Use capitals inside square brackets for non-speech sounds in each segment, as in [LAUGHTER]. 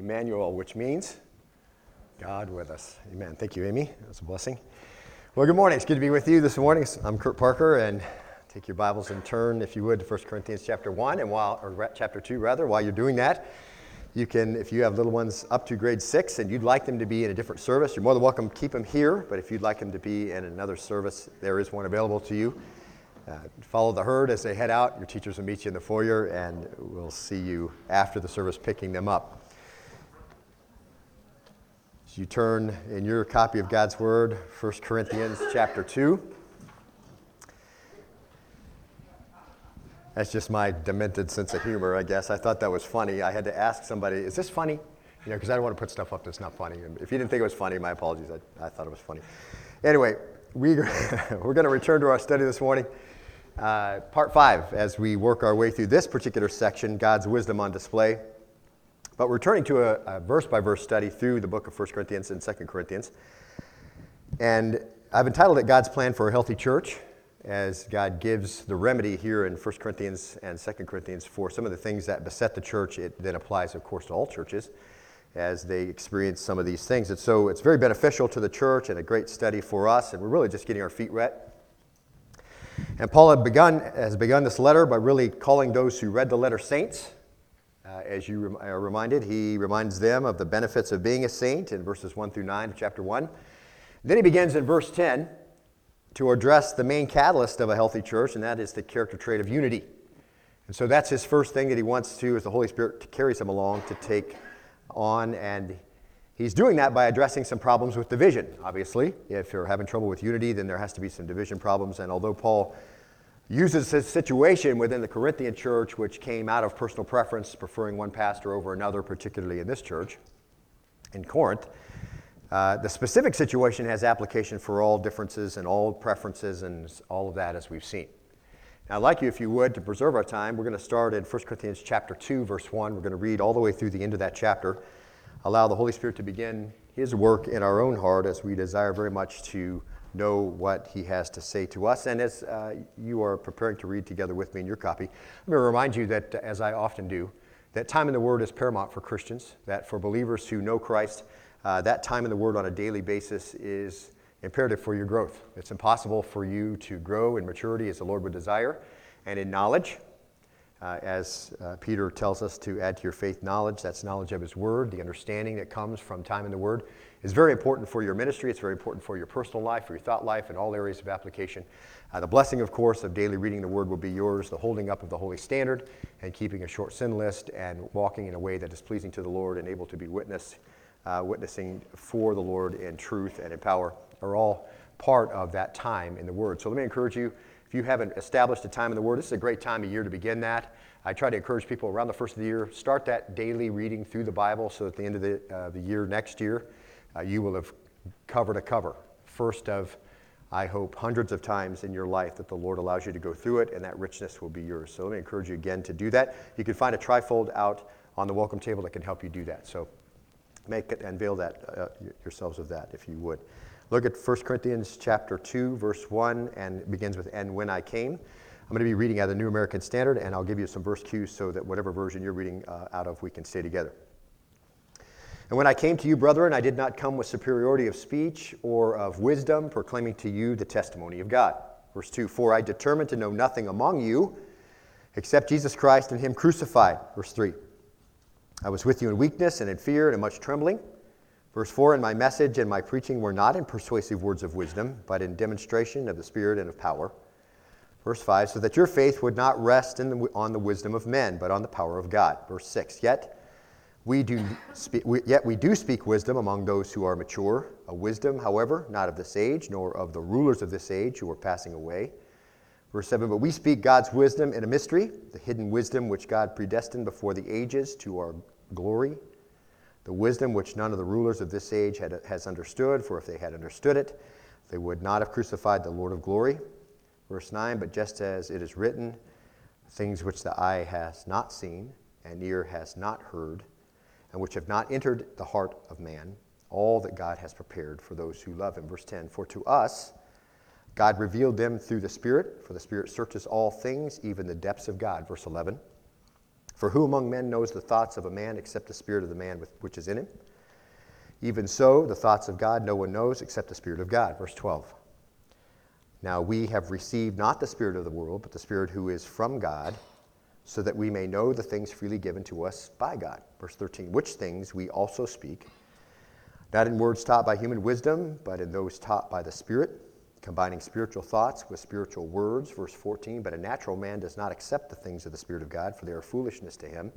Emmanuel, which means God with us. Amen. Thank you, Amy. That's a blessing. Well, good morning. It's good to be with you this morning. I'm Kurt Parker, and take your Bibles and turn, if you would, to 1 Corinthians chapter 1, and while, or chapter 2, rather. While you're doing that, you can, if you have little ones up to grade 6 and you'd like them to be in a different service, you're more than welcome to keep them here, but if you'd like them to be in another service, there is one available to you. Uh, follow the herd as they head out. Your teachers will meet you in the foyer, and we'll see you after the service picking them up. As you turn in your copy of God's Word, 1 Corinthians chapter 2. That's just my demented sense of humor, I guess. I thought that was funny. I had to ask somebody, is this funny? You know, because I don't want to put stuff up that's not funny. If you didn't think it was funny, my apologies. I, I thought it was funny. Anyway, we, [LAUGHS] we're going to return to our study this morning. Uh, part five, as we work our way through this particular section, God's wisdom on display. But we're turning to a, a verse by verse study through the book of 1 Corinthians and 2 Corinthians. And I've entitled it God's Plan for a Healthy Church, as God gives the remedy here in 1 Corinthians and 2 Corinthians for some of the things that beset the church. It then applies, of course, to all churches as they experience some of these things. And so it's very beneficial to the church and a great study for us, and we're really just getting our feet wet and Paul had begun, has begun this letter by really calling those who read the letter saints. Uh, as you are reminded, he reminds them of the benefits of being a saint in verses 1 through 9 of chapter 1. Then he begins in verse 10 to address the main catalyst of a healthy church, and that is the character trait of unity. And so that's his first thing that he wants to, as the Holy Spirit carries him along, to take on. And he's doing that by addressing some problems with division, obviously. If you're having trouble with unity, then there has to be some division problems. And although Paul uses this situation within the Corinthian church, which came out of personal preference, preferring one pastor over another, particularly in this church in Corinth. Uh, the specific situation has application for all differences and all preferences and all of that, as we've seen. Now, I'd like you, if you would, to preserve our time, we're going to start in 1 Corinthians chapter 2, verse 1. We're going to read all the way through the end of that chapter. Allow the Holy Spirit to begin his work in our own heart as we desire very much to know what he has to say to us. And as uh, you are preparing to read together with me in your copy, let me remind you that, as I often do, that time in the Word is paramount for Christians, that for believers who know Christ, uh, that time in the Word on a daily basis is imperative for your growth. It's impossible for you to grow in maturity as the Lord would desire and in knowledge. Uh, as uh, Peter tells us to add to your faith knowledge, that's knowledge of His Word, the understanding that comes from time in the Word is very important for your ministry. It's very important for your personal life, for your thought life, and all areas of application. Uh, the blessing, of course, of daily reading the Word will be yours, the holding up of the Holy Standard, and keeping a short sin list, and walking in a way that is pleasing to the Lord and able to be witness, uh, witnessing for the Lord in truth and in power are all part of that time in the Word. So let me encourage you, if you haven't established a time in the Word, this is a great time of year to begin that. I try to encourage people around the first of the year, start that daily reading through the Bible so at the end of the, uh, the year next year, uh, you will have cover to cover. First of, I hope, hundreds of times in your life that the Lord allows you to go through it, and that richness will be yours. So let me encourage you again to do that. You can find a trifold out on the welcome table that can help you do that. So make it unveil that uh, yourselves of that if you would. Look at 1 Corinthians chapter 2, verse 1, and it begins with, And when I came. I'm going to be reading out of the New American Standard, and I'll give you some verse cues so that whatever version you're reading uh, out of, we can stay together. And when I came to you, brethren, I did not come with superiority of speech or of wisdom, proclaiming to you the testimony of God. Verse 2 For I determined to know nothing among you except Jesus Christ and Him crucified. Verse 3 I was with you in weakness and in fear and in much trembling. Verse 4 And my message and my preaching were not in persuasive words of wisdom, but in demonstration of the Spirit and of power. Verse 5 So that your faith would not rest the, on the wisdom of men, but on the power of God. Verse 6 Yet we do speak, we, yet we do speak wisdom among those who are mature, a wisdom, however, not of this age, nor of the rulers of this age who are passing away. Verse 7 But we speak God's wisdom in a mystery, the hidden wisdom which God predestined before the ages to our glory, the wisdom which none of the rulers of this age had, has understood, for if they had understood it, they would not have crucified the Lord of glory. Verse 9 But just as it is written, things which the eye has not seen, and ear has not heard, and which have not entered the heart of man, all that God has prepared for those who love him. Verse 10 For to us, God revealed them through the Spirit, for the Spirit searches all things, even the depths of God. Verse 11 For who among men knows the thoughts of a man except the spirit of the man which is in him? Even so, the thoughts of God no one knows except the Spirit of God. Verse 12. Now we have received not the Spirit of the world, but the Spirit who is from God, so that we may know the things freely given to us by God. Verse 13. Which things we also speak, not in words taught by human wisdom, but in those taught by the Spirit, combining spiritual thoughts with spiritual words. Verse 14. But a natural man does not accept the things of the Spirit of God, for they are foolishness to him,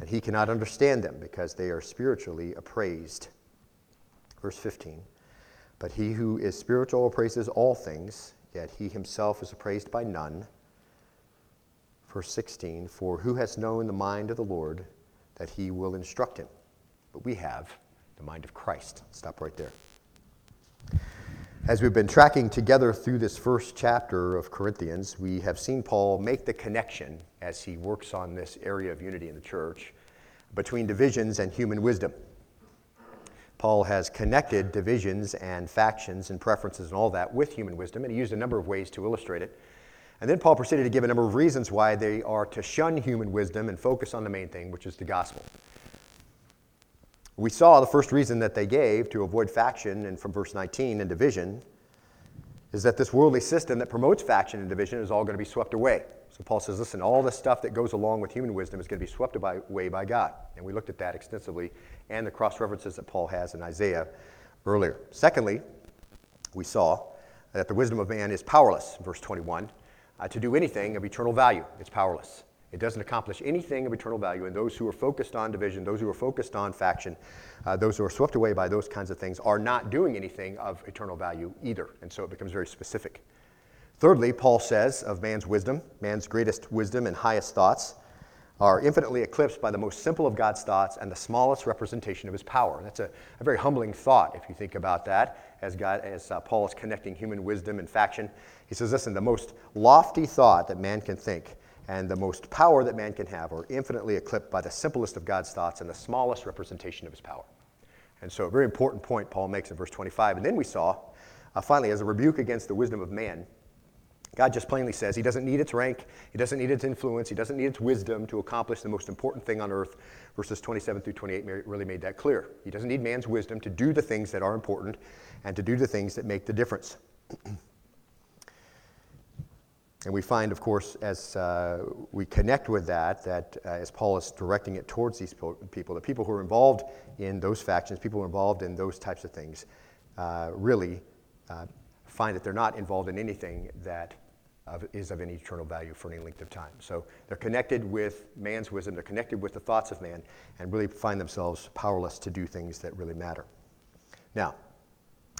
and he cannot understand them because they are spiritually appraised. Verse 15. But he who is spiritual appraises all things, yet he himself is appraised by none. Verse 16. For who has known the mind of the Lord that he will instruct him? But we have the mind of Christ. Stop right there. As we've been tracking together through this first chapter of Corinthians, we have seen Paul make the connection as he works on this area of unity in the church between divisions and human wisdom. Paul has connected divisions and factions and preferences and all that with human wisdom, and he used a number of ways to illustrate it. And then Paul proceeded to give a number of reasons why they are to shun human wisdom and focus on the main thing, which is the gospel. We saw the first reason that they gave to avoid faction, and from verse 19 and division, is that this worldly system that promotes faction and division is all going to be swept away. So Paul says, listen, all the stuff that goes along with human wisdom is going to be swept away by God. And we looked at that extensively and the cross references that Paul has in Isaiah earlier. Secondly, we saw that the wisdom of man is powerless, verse 21, uh, to do anything of eternal value. It's powerless. It doesn't accomplish anything of eternal value. And those who are focused on division, those who are focused on faction, uh, those who are swept away by those kinds of things are not doing anything of eternal value either. And so it becomes very specific. Thirdly, Paul says of man's wisdom, man's greatest wisdom and highest thoughts are infinitely eclipsed by the most simple of God's thoughts and the smallest representation of his power. That's a, a very humbling thought if you think about that, as, God, as uh, Paul is connecting human wisdom and faction. He says, listen, the most lofty thought that man can think and the most power that man can have are infinitely eclipsed by the simplest of God's thoughts and the smallest representation of his power. And so, a very important point Paul makes in verse 25. And then we saw, uh, finally, as a rebuke against the wisdom of man, God just plainly says he doesn't need its rank, he doesn't need its influence, he doesn't need its wisdom to accomplish the most important thing on earth. Verses 27 through 28 really made that clear. He doesn't need man's wisdom to do the things that are important and to do the things that make the difference. [CLEARS THROAT] and we find, of course, as uh, we connect with that, that uh, as Paul is directing it towards these people, the people who are involved in those factions, people who are involved in those types of things, uh, really uh, find that they're not involved in anything that of, is of any eternal value for any length of time. So they're connected with man's wisdom, they're connected with the thoughts of man, and really find themselves powerless to do things that really matter. Now,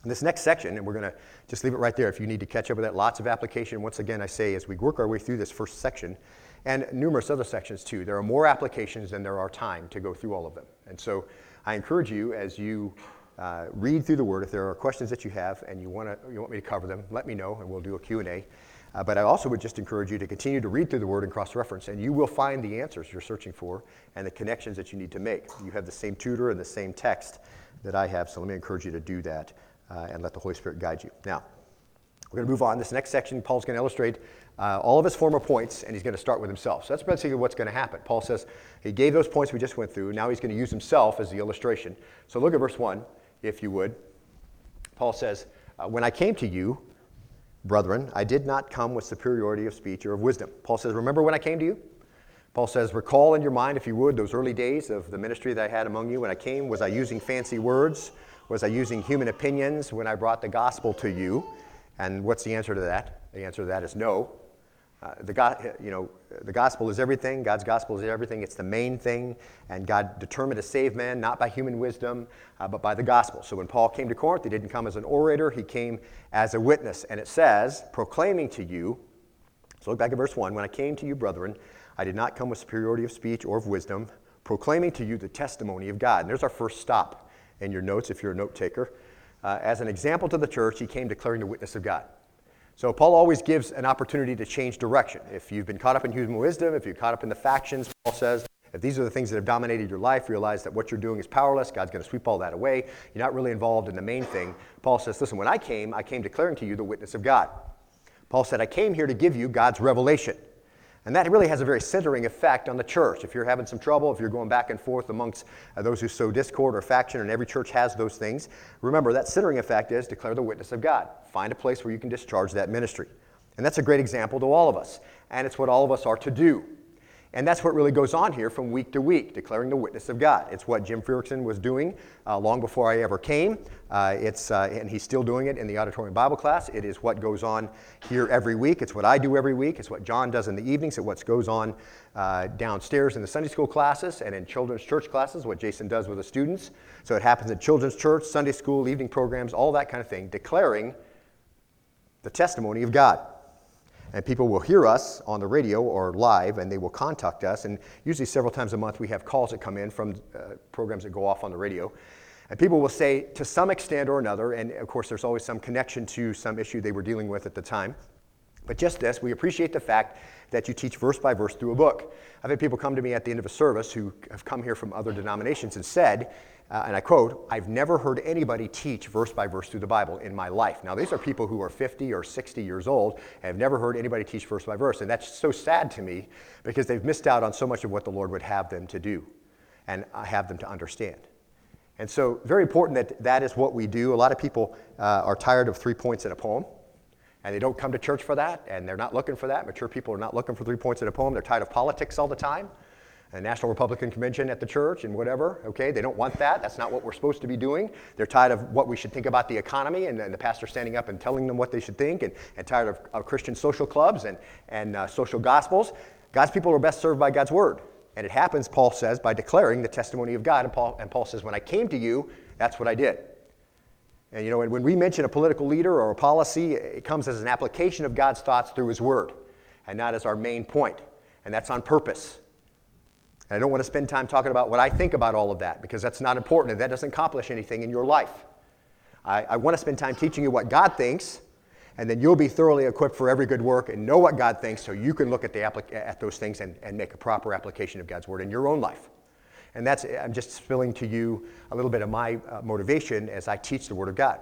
in this next section, and we're going to just leave it right there if you need to catch up with that, lots of application. Once again, I say as we work our way through this first section, and numerous other sections too, there are more applications than there are time to go through all of them. And so I encourage you as you uh, read through the Word. If there are questions that you have and you, wanna, you want me to cover them, let me know and we'll do a Q&A. Uh, but I also would just encourage you to continue to read through the Word and cross-reference, and you will find the answers you're searching for and the connections that you need to make. You have the same tutor and the same text that I have, so let me encourage you to do that uh, and let the Holy Spirit guide you. Now, we're going to move on. This next section, Paul's going to illustrate uh, all of his former points, and he's going to start with himself. So that's basically what's going to happen. Paul says he gave those points we just went through. Now he's going to use himself as the illustration. So look at verse 1 if you would. Paul says, uh, When I came to you, brethren, I did not come with superiority of speech or of wisdom. Paul says, Remember when I came to you? Paul says, Recall in your mind, if you would, those early days of the ministry that I had among you. When I came, was I using fancy words? Was I using human opinions when I brought the gospel to you? And what's the answer to that? The answer to that is no. Uh, the, God, you know, the gospel is everything. God's gospel is everything. It's the main thing. And God determined to save man not by human wisdom, uh, but by the gospel. So when Paul came to Corinth, he didn't come as an orator, he came as a witness. And it says, proclaiming to you, so look back at verse 1 When I came to you, brethren, I did not come with superiority of speech or of wisdom, proclaiming to you the testimony of God. And there's our first stop in your notes if you're a note taker. Uh, as an example to the church, he came declaring the witness of God. So Paul always gives an opportunity to change direction. If you've been caught up in human wisdom, if you're caught up in the factions, Paul says, if these are the things that have dominated your life, realize that what you're doing is powerless. God's going to sweep all that away. You're not really involved in the main thing. Paul says, listen, when I came, I came declaring to you the witness of God. Paul said, I came here to give you God's revelation. And that really has a very centering effect on the church. If you're having some trouble, if you're going back and forth amongst uh, those who sow discord or faction, and every church has those things, remember that centering effect is declare the witness of God. Find a place where you can discharge that ministry. And that's a great example to all of us. And it's what all of us are to do. And that's what really goes on here from week to week, declaring the witness of God. It's what Jim Ferguson was doing uh, long before I ever came. Uh, it's, uh, and he's still doing it in the auditorium Bible class. It is what goes on here every week. It's what I do every week. It's what John does in the evenings. It's what goes on uh, downstairs in the Sunday school classes and in children's church classes, what Jason does with the students. So it happens in children's church, Sunday school, evening programs, all that kind of thing, declaring the testimony of God. And people will hear us on the radio or live, and they will contact us. And usually, several times a month, we have calls that come in from uh, programs that go off on the radio. And people will say, to some extent or another, and of course, there's always some connection to some issue they were dealing with at the time. But just this, we appreciate the fact that you teach verse by verse through a book. I've had people come to me at the end of a service who have come here from other denominations and said, uh, and I quote, I've never heard anybody teach verse by verse through the Bible in my life. Now, these are people who are 50 or 60 years old and have never heard anybody teach verse by verse. And that's so sad to me because they've missed out on so much of what the Lord would have them to do and have them to understand. And so, very important that that is what we do. A lot of people uh, are tired of three points in a poem, and they don't come to church for that, and they're not looking for that. Mature people are not looking for three points in a poem. They're tired of politics all the time a National Republican Convention at the church and whatever, okay? They don't want that. That's not what we're supposed to be doing. They're tired of what we should think about the economy and, and the pastor standing up and telling them what they should think and, and tired of, of Christian social clubs and, and uh, social gospels. God's people are best served by God's word. And it happens, Paul says, by declaring the testimony of God. And Paul, and Paul says, when I came to you, that's what I did. And you know, when we mention a political leader or a policy, it comes as an application of God's thoughts through his word and not as our main point. And that's on purpose. And I don't want to spend time talking about what I think about all of that because that's not important and that doesn't accomplish anything in your life. I, I want to spend time teaching you what God thinks, and then you'll be thoroughly equipped for every good work and know what God thinks so you can look at, the applica- at those things and, and make a proper application of God's word in your own life. And that's, I'm just spilling to you a little bit of my uh, motivation as I teach the Word of God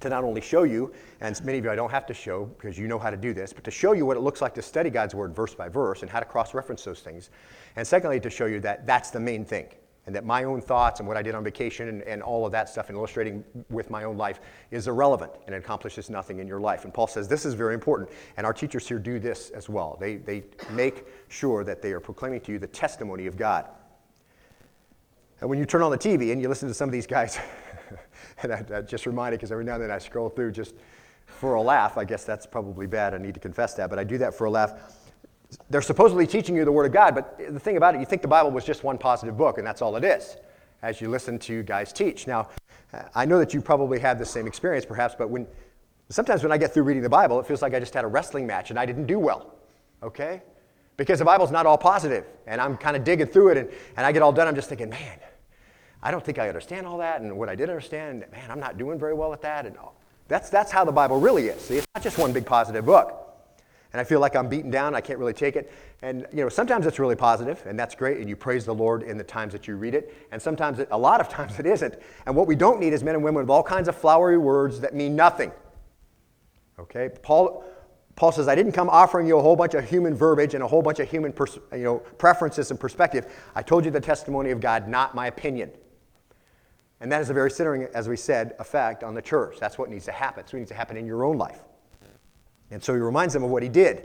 to not only show you, and many of you I don't have to show because you know how to do this, but to show you what it looks like to study God's Word verse by verse and how to cross reference those things. And secondly, to show you that that's the main thing. And that my own thoughts and what I did on vacation and, and all of that stuff and illustrating with my own life is irrelevant and accomplishes nothing in your life. And Paul says this is very important. And our teachers here do this as well. They, they make sure that they are proclaiming to you the testimony of God. And when you turn on the TV and you listen to some of these guys, [LAUGHS] [LAUGHS] and I, I just reminded because every now and then I scroll through just for a laugh. I guess that's probably bad. I need to confess that, but I do that for a laugh. They're supposedly teaching you the Word of God, but the thing about it, you think the Bible was just one positive book, and that's all it is, as you listen to guys teach. Now, I know that you probably had the same experience, perhaps, but when sometimes when I get through reading the Bible, it feels like I just had a wrestling match and I didn't do well. Okay? Because the Bible's not all positive, and I'm kind of digging through it, and, and I get all done, I'm just thinking, man, I don't think I understand all that, and what I did understand, man, I'm not doing very well at that. And that's, that's how the Bible really is. See, it's not just one big positive book. And I feel like I'm beaten down, I can't really take it. And you know, sometimes it's really positive, and that's great, and you praise the Lord in the times that you read it. And sometimes, it, a lot of [LAUGHS] times, it isn't. And what we don't need is men and women with all kinds of flowery words that mean nothing. Okay? Paul, Paul says, I didn't come offering you a whole bunch of human verbiage and a whole bunch of human pers- you know, preferences and perspective. I told you the testimony of God, not my opinion. And that is a very centering, as we said, effect on the church. That's what needs to happen. So it needs to happen in your own life. And so he reminds them of what he did.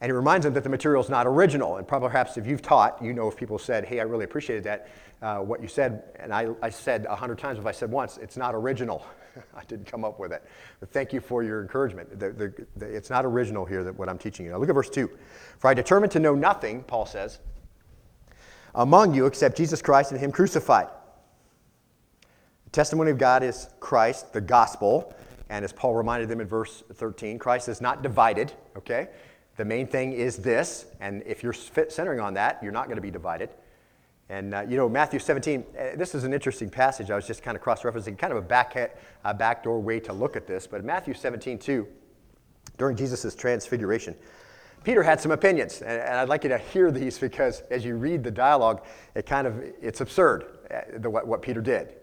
And he reminds them that the material is not original. And perhaps if you've taught, you know if people said, hey, I really appreciated that, uh, what you said. And I, I said a hundred times, if I said once, it's not original. [LAUGHS] I didn't come up with it. But thank you for your encouragement. The, the, the, it's not original here, that what I'm teaching you. Now look at verse 2. For I determined to know nothing, Paul says, among you except Jesus Christ and him crucified. The testimony of God is Christ, the gospel. And as Paul reminded them in verse 13, Christ is not divided, okay? The main thing is this, and if you're centering on that, you're not going to be divided. And uh, you know, Matthew 17, uh, this is an interesting passage. I was just kind of cross referencing, kind of a back, backdoor way to look at this. But Matthew 17, 2, during Jesus' transfiguration, Peter had some opinions. And, and, I'd like you to hear these because as you read the dialogue, it kind of, it's absurd, uh, the, what, what Peter did.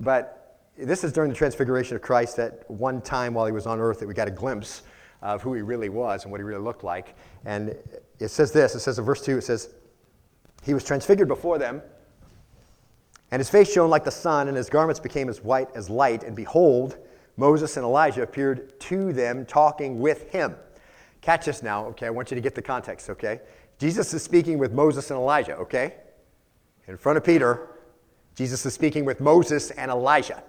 But this is during the transfiguration of Christ that one time while he was on earth that we got a glimpse of who he really was and what he really looked like. And it says this it says in verse 2, it says, He was transfigured before them, and his face shone like the sun, and his garments became as white as light. And behold, Moses and Elijah appeared to them, talking with him. Catch this now, okay? I want you to get the context, okay? Jesus is speaking with Moses and Elijah, okay? In front of Peter, Jesus is speaking with Moses and Elijah.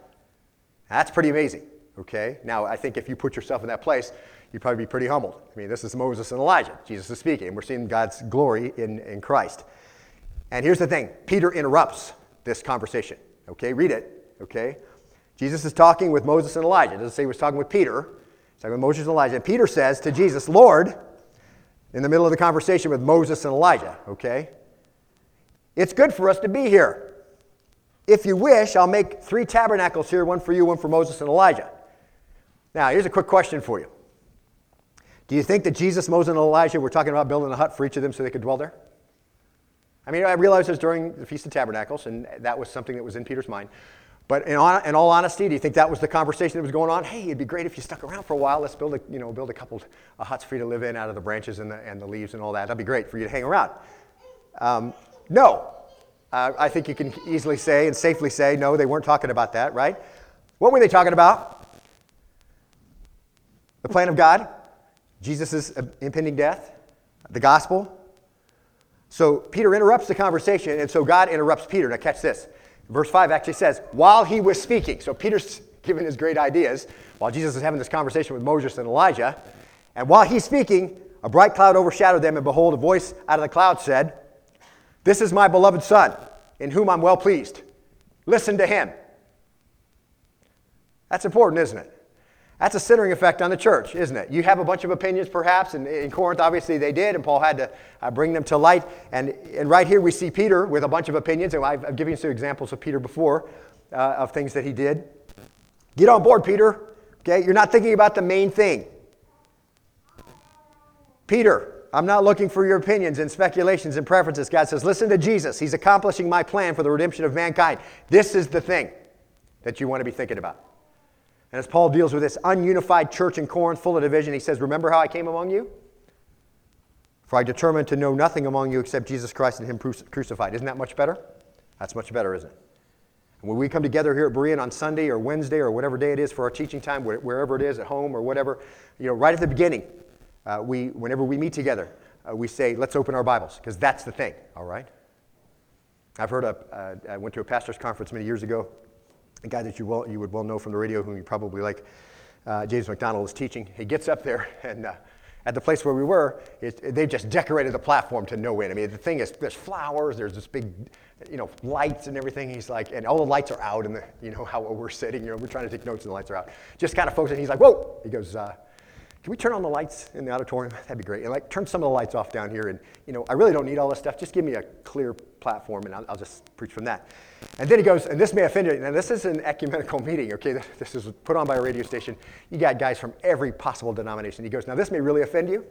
That's pretty amazing, okay? Now, I think if you put yourself in that place, you'd probably be pretty humbled. I mean, this is Moses and Elijah. Jesus is speaking, and we're seeing God's glory in, in Christ. And here's the thing Peter interrupts this conversation, okay? Read it, okay? Jesus is talking with Moses and Elijah. It doesn't say he was talking with Peter, he's talking with Moses and Elijah. And Peter says to Jesus, Lord, in the middle of the conversation with Moses and Elijah, okay? It's good for us to be here. If you wish, I'll make three tabernacles here one for you, one for Moses and Elijah. Now, here's a quick question for you Do you think that Jesus, Moses, and Elijah were talking about building a hut for each of them so they could dwell there? I mean, I realize it was during the Feast of Tabernacles, and that was something that was in Peter's mind. But in, in, all honesty, do you think that was the conversation that was going on? Hey, it'd be great if you stuck around for a while. Let's build a, you know, build a couple of huts for you to live in out of the branches and the, and the leaves and all that. That'd be great for you to hang around. Um, no. Uh, I think you can easily say and safely say, no, they weren't talking about that, right? What were they talking about? The plan of God, Jesus' impending death, the gospel. So Peter interrupts the conversation, and so God interrupts Peter. Now, catch this. Verse 5 actually says, while he was speaking. So Peter's [LAUGHS] giving his great ideas while Jesus is having this conversation with Moses and Elijah. And while he's speaking, a bright cloud overshadowed them, and behold, a voice out of the cloud said, This is my beloved Son, in whom I'm well pleased. Listen to him. That's important, isn't it? That's a centering effect on the church, isn't it? You have a bunch of opinions, perhaps, and in Corinth, obviously, they did, and Paul had to uh, bring them to light. And, and right here, we see Peter with a bunch of opinions, and I've, I've given you some examples of Peter before uh, of things that he did. Get on board, Peter. Okay, you're not thinking about the main thing. Peter, I'm not looking for your opinions and speculations and preferences. God says, listen to Jesus. He's accomplishing my plan for the redemption of mankind. This is the thing that you want to be thinking about. And as Paul deals with this ununified church in Corinth full of division, he says, Remember how I came among you? For I determined to know nothing among you except Jesus Christ and Him crucified. Isn't that much better? That's much better, isn't it? And when we come together here at Berean on Sunday or Wednesday or whatever day it is for our teaching time, wherever it is, at home or whatever, you know, right at the beginning, uh, we, whenever we meet together, uh, we say, let's open our Bibles, because that's the thing, all right? I've heard, a, uh, I went to a pastor's conference many years ago, a guy that you, well, you would well know from the radio, whom you probably like, uh, James MacDonald, is teaching. He gets up there, [LAUGHS] and uh, at the place where we were, it, they just decorated the platform to no end. I mean, the thing is, there's flowers, there's this big, you know, lights and everything. He's like, and all the lights are out, and the, you know how we're sitting. You know, we're trying to take notes, and the lights are out. Just kind of focusing. He's like, whoa! He goes, uh, can we turn on the lights in the auditorium? [LAUGHS] That'd be great. And like, turn some of the lights off down here. And, you know, I really don't need all this stuff. Just give me a clear platform and I'll, I'll just preach from that. And then he goes, and this may offend you. Now, this is an ecumenical [LAUGHS] meeting, okay? This is put on by a radio station. You got guys from every possible denomination. He goes, now, this may really offend you.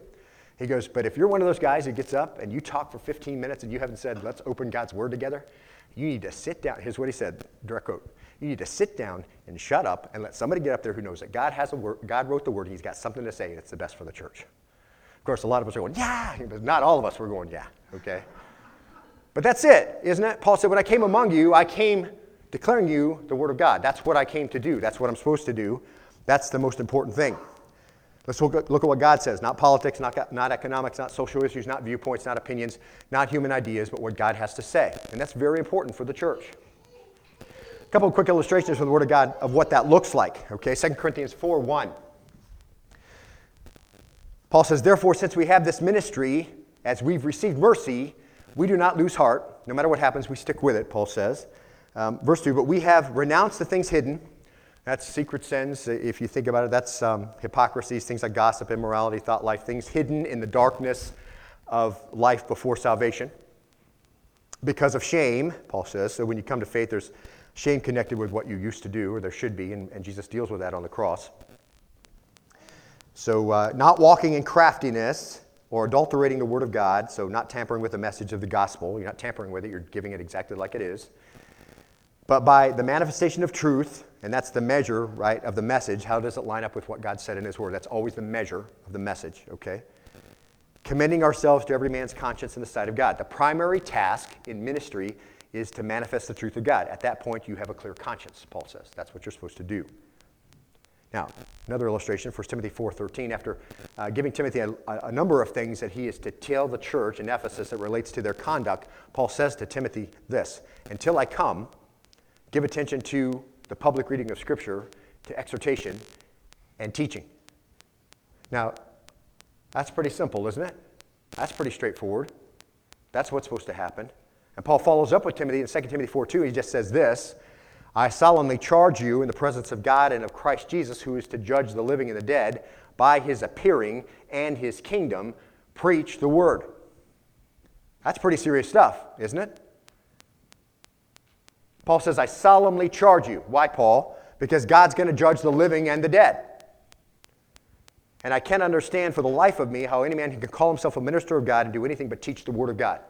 He goes, but if you're one of those guys who gets up and you talk for 15 minutes and you haven't said, let's open God's word together, you need to sit down. Here's what he said, direct quote. You need to sit down and shut up and let somebody get up there who knows that God has a word, God wrote the word, and he's got something to say, and it's the best for the church. Of course, a lot of us are going, yeah, but not all of us were going, yeah, okay? But that's it, isn't it? Paul said, when I came among you, I came declaring you the word of God. That's what I came to do. That's what I'm supposed to do. That's the most important thing. Let's look at, look at what God says. Not politics, not, not economics, not social issues, not viewpoints, not opinions, not human ideas, but what God has to say. And that's very important for the church. Couple of quick illustrations from the Word of God of what that looks like. Okay, 2 Corinthians 4 1. Paul says, Therefore, since we have this ministry, as we've received mercy, we do not lose heart. No matter what happens, we stick with it, Paul says. Um, verse 2 But we have renounced the things hidden. That's secret sins. If you think about it, that's um, hypocrisies, things like gossip, immorality, thought life, things hidden in the darkness of life before salvation. Because of shame, Paul says. So when you come to faith, there's shame connected with what you used to do, or there should be, and, and Jesus deals with that on the cross. So, uh, not walking in craftiness or adulterating the Word of God, so not tampering with the message of the gospel. You're not tampering with it, you're giving it exactly like it is. But by the manifestation of truth And that's the measure, right, of the message. How does it line up with what God said in His Word? That's always the measure of the message, okay? Commending ourselves to every man's conscience in the sight of God. The primary task in ministry is to manifest the truth of God. At that point, you have a clear conscience, Paul says. That's what you're supposed to do. Now, another illustration, 1 Timothy 4.13, after uh, giving Timothy a, a, number of things that he is to tell the church in Ephesus that relates to their conduct, Paul says to Timothy this, Until I come, give attention to the public reading of Scripture, to exhortation, and teaching. Now, that's pretty simple, isn't it? That's pretty straightforward. That's what's supposed to happen. And Paul follows up with Timothy in 2 Timothy 4 2. He just says this I solemnly charge you in the presence of God and of Christ Jesus, who is to judge the living and the dead, by his appearing and his kingdom, preach the word. That's pretty serious stuff, isn't it? Paul says, I solemnly charge you. Why, Paul? Because God's going to judge the living and the dead. And I can't understand for the life of me how any man can call himself a minister of God and do anything but teach the Word of God.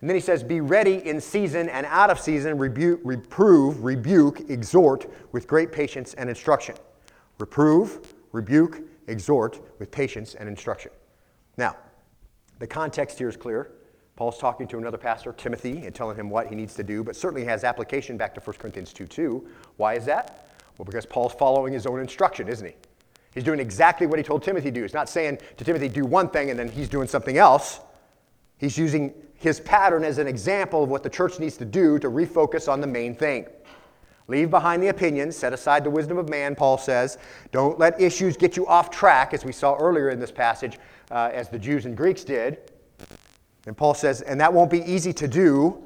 And then he says, Be ready in season and out of season, reprove, rebuke, exhort with great patience and instruction. Reprove, rebuke, exhort with patience and instruction. Now, the context here is clear. Paul's talking to another pastor, Timothy, and telling him what he needs to do, but certainly has application back to 1 Corinthians 2 2. Why is that? Well, because Paul's following his own instruction, isn't he? He's doing exactly what he told Timothy to do. He's not saying to Timothy, do one thing and then he's doing something else. He's using his pattern as an example of what the church needs to do to refocus on the main thing. Leave behind the opinions, set aside the wisdom of man, Paul says. Don't let issues get you off track, as we saw earlier in this passage, uh, as the Jews and Greeks did. And Paul says, and that won't be easy to do.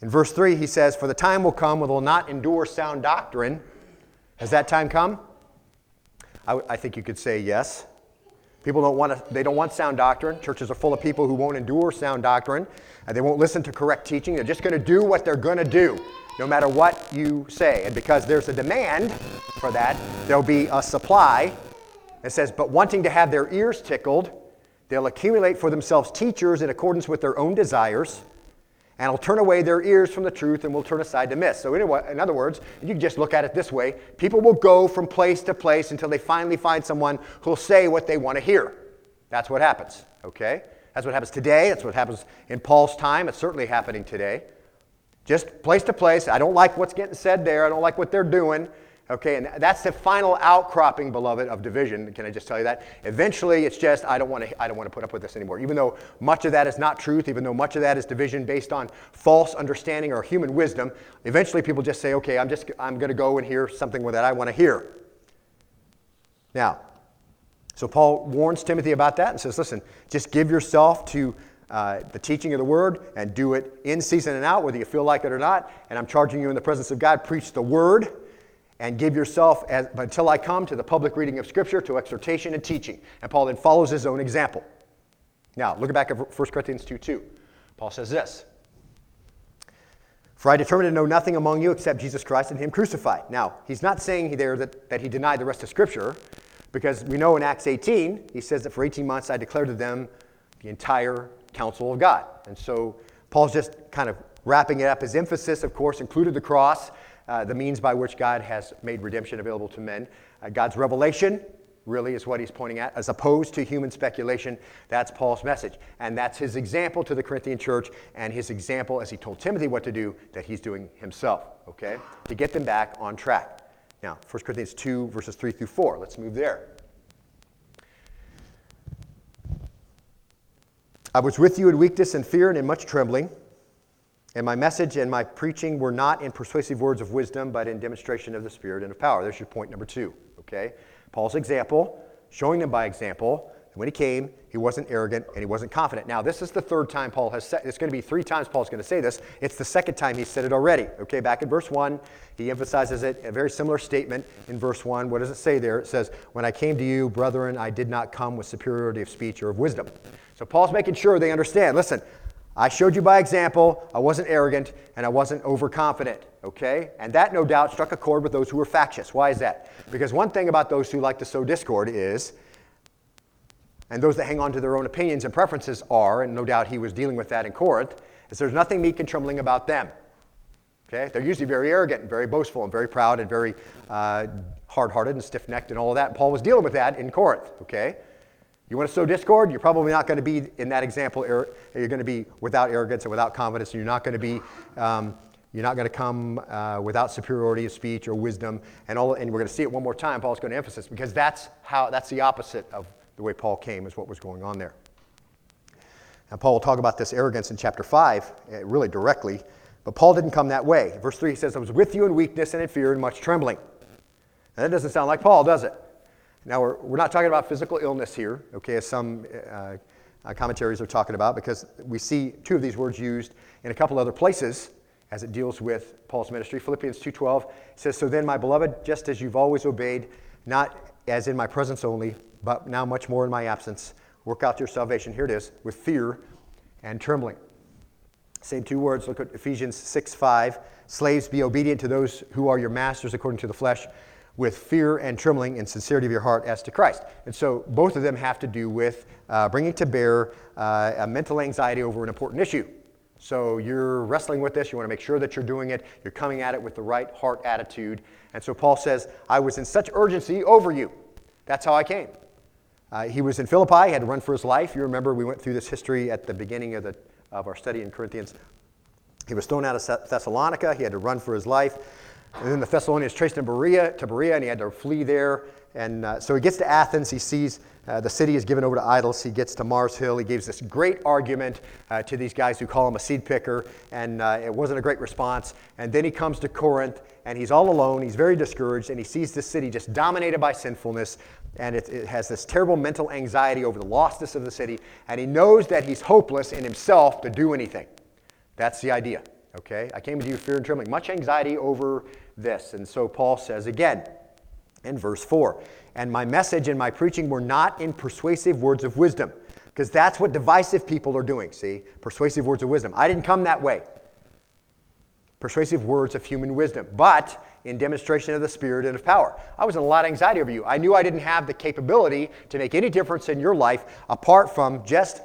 In verse 3, he says, For the time will come when they'll not endure sound doctrine. Has that time come? I, I think you could say yes. People don't want to, they don't want sound doctrine. Churches are full of people who won't endure sound doctrine. And they won't listen to correct teaching. They're just going to do what they're going to do, no matter what you say. And because there's a demand for that, there'll be a supply. It says, but wanting to have their ears tickled, They'll accumulate for themselves teachers in accordance with their own desires, and will turn away their ears from the truth and will turn aside to myths. So, anyway, in other words, you can just look at it this way people will go from place to place until they finally find someone who'll say what they want to hear. That's what happens, okay? That's what happens today. That's what happens in Paul's time. It's certainly happening today. Just place to place. I don't like what's getting said there. I don't like what they're doing. Okay, and that's the final outcropping, beloved, of division. Can I just tell you that? Eventually, it's just I don't want to. I don't want to put up with this anymore. Even though much of that is not truth, even though much of that is division based on false understanding or human wisdom, eventually people just say, "Okay, I'm just I'm going to go and hear something that I want to hear." Now, so Paul warns Timothy about that and says, "Listen, just give yourself to." Uh, the teaching of the word and do it in season and out, whether you feel like it or not. And I'm charging you in the presence of God, preach the word and give yourself as, until I come to the public reading of Scripture, to exhortation and teaching. And Paul then follows his own example. Now, look back at 1 Corinthians 2 2. Paul says this For I determined to know nothing among you except Jesus Christ and Him crucified. Now, he's not saying there that, that he denied the rest of Scripture, because we know in Acts 18, he says that for 18 months I declared to them the entire counsel of God. And so Paul's just kind of wrapping it up. His emphasis, of course, included the cross uh, the means by which God has made redemption available to men. Uh, God's revelation really is what he's pointing at, as opposed to human speculation. That's Paul's message. And that's his example to the Corinthian church, and his example as he told Timothy what to do, that he's doing himself, okay? To get them back on track. Now, 1 Corinthians 2, verses 3 through 4. Let's move there. I was with you in weakness and fear and in much trembling. And my message and my preaching were not in persuasive words of wisdom, but in demonstration of the Spirit and of power. There's your point number two, okay? Paul's example, showing them by example. And when he came, he wasn't arrogant and he wasn't confident. Now, this is the third time Paul has said, it's going to be three times Paul's going to say this. It's the second time he said it already. Okay, back in verse 1, he emphasizes it, a very similar statement in verse 1. What does it say there? It says, When I came to you, brethren, I did not come with superiority of speech or of wisdom. So Paul's making sure they understand. Listen, I showed you by example, I wasn't arrogant and I wasn't overconfident, okay? And that no doubt struck a chord with those who were factious. Why is that? Because one thing about those who like to sow discord is, and those that hang on to their own opinions and preferences are, and no doubt he was dealing with that in Corinth, is there's nothing meek and trembling about them. Okay? They're usually very arrogant and very boastful and very proud and very uh, hard hearted and stiff necked and all of that. And Paul was dealing with that in Corinth. Okay? You want to sow discord? You're probably not going to be, in that example, you're going to be without arrogance and without confidence. And you're not going to be, um, you're not going to come uh, without superiority of speech or wisdom. And, all, and we're going to see it one more time. Paul's going to emphasize because that's, how, that's the opposite of the way Paul came, is what was going on there. And Paul will talk about this arrogance in chapter 5, eh, really directly. But Paul didn't come that way. Verse 3 he says, I was with you in weakness and in fear and much trembling. And that doesn't sound like Paul, does it? Now, we're, we're not talking about physical illness here, okay, as some uh, uh, commentaries are talking about, because we see two of these words used in a couple other places as it deals with Paul's ministry. Philippians 2.12 says, So then, my beloved, just as you've always obeyed, not as in my presence only, but now much more in my absence, work out your salvation, here it is, with fear and trembling. Same two words, look at Ephesians 6.5, Slaves, be obedient to those who are your masters according to the flesh, with fear and trembling and sincerity of your heart as to Christ. And so both of them have to do with uh, bringing to bear uh, a mental anxiety over an important issue. So you're wrestling with this, you want to make sure that you're doing it, you're coming at it with the right heart attitude. And so Paul says, I was in such urgency over you. That's how I came. Uh, he was in Philippi, he had to run for his life. You remember we went through this history at the beginning of, the, of our study in Corinthians. He was thrown out of Thessalonica, he had to run for his life. And then the Thessalonians traced him Berea, to Berea, and he had to flee there. And uh, so he gets to Athens. He sees uh, the city is given over to idols. He gets to Mars Hill. He gives this great argument uh, to these guys who call him a seed picker, and uh, it wasn't a great response. And then he comes to Corinth, and he's all alone. He's very discouraged, and he sees this city just dominated by sinfulness, and it, it has this terrible mental anxiety over the lostness of the city. And he knows that he's hopeless in himself to do anything. That's the idea. Okay? I came to you fear and trembling, much anxiety over this. And so Paul says again in verse 4 And my message and my preaching were not in persuasive words of wisdom, because that's what divisive people are doing, see? Persuasive words of wisdom. I didn't come that way. Persuasive words of human wisdom, but in demonstration of the Spirit and of power. I was in a lot of anxiety over you. I knew I didn't have the capability to make any difference in your life apart from just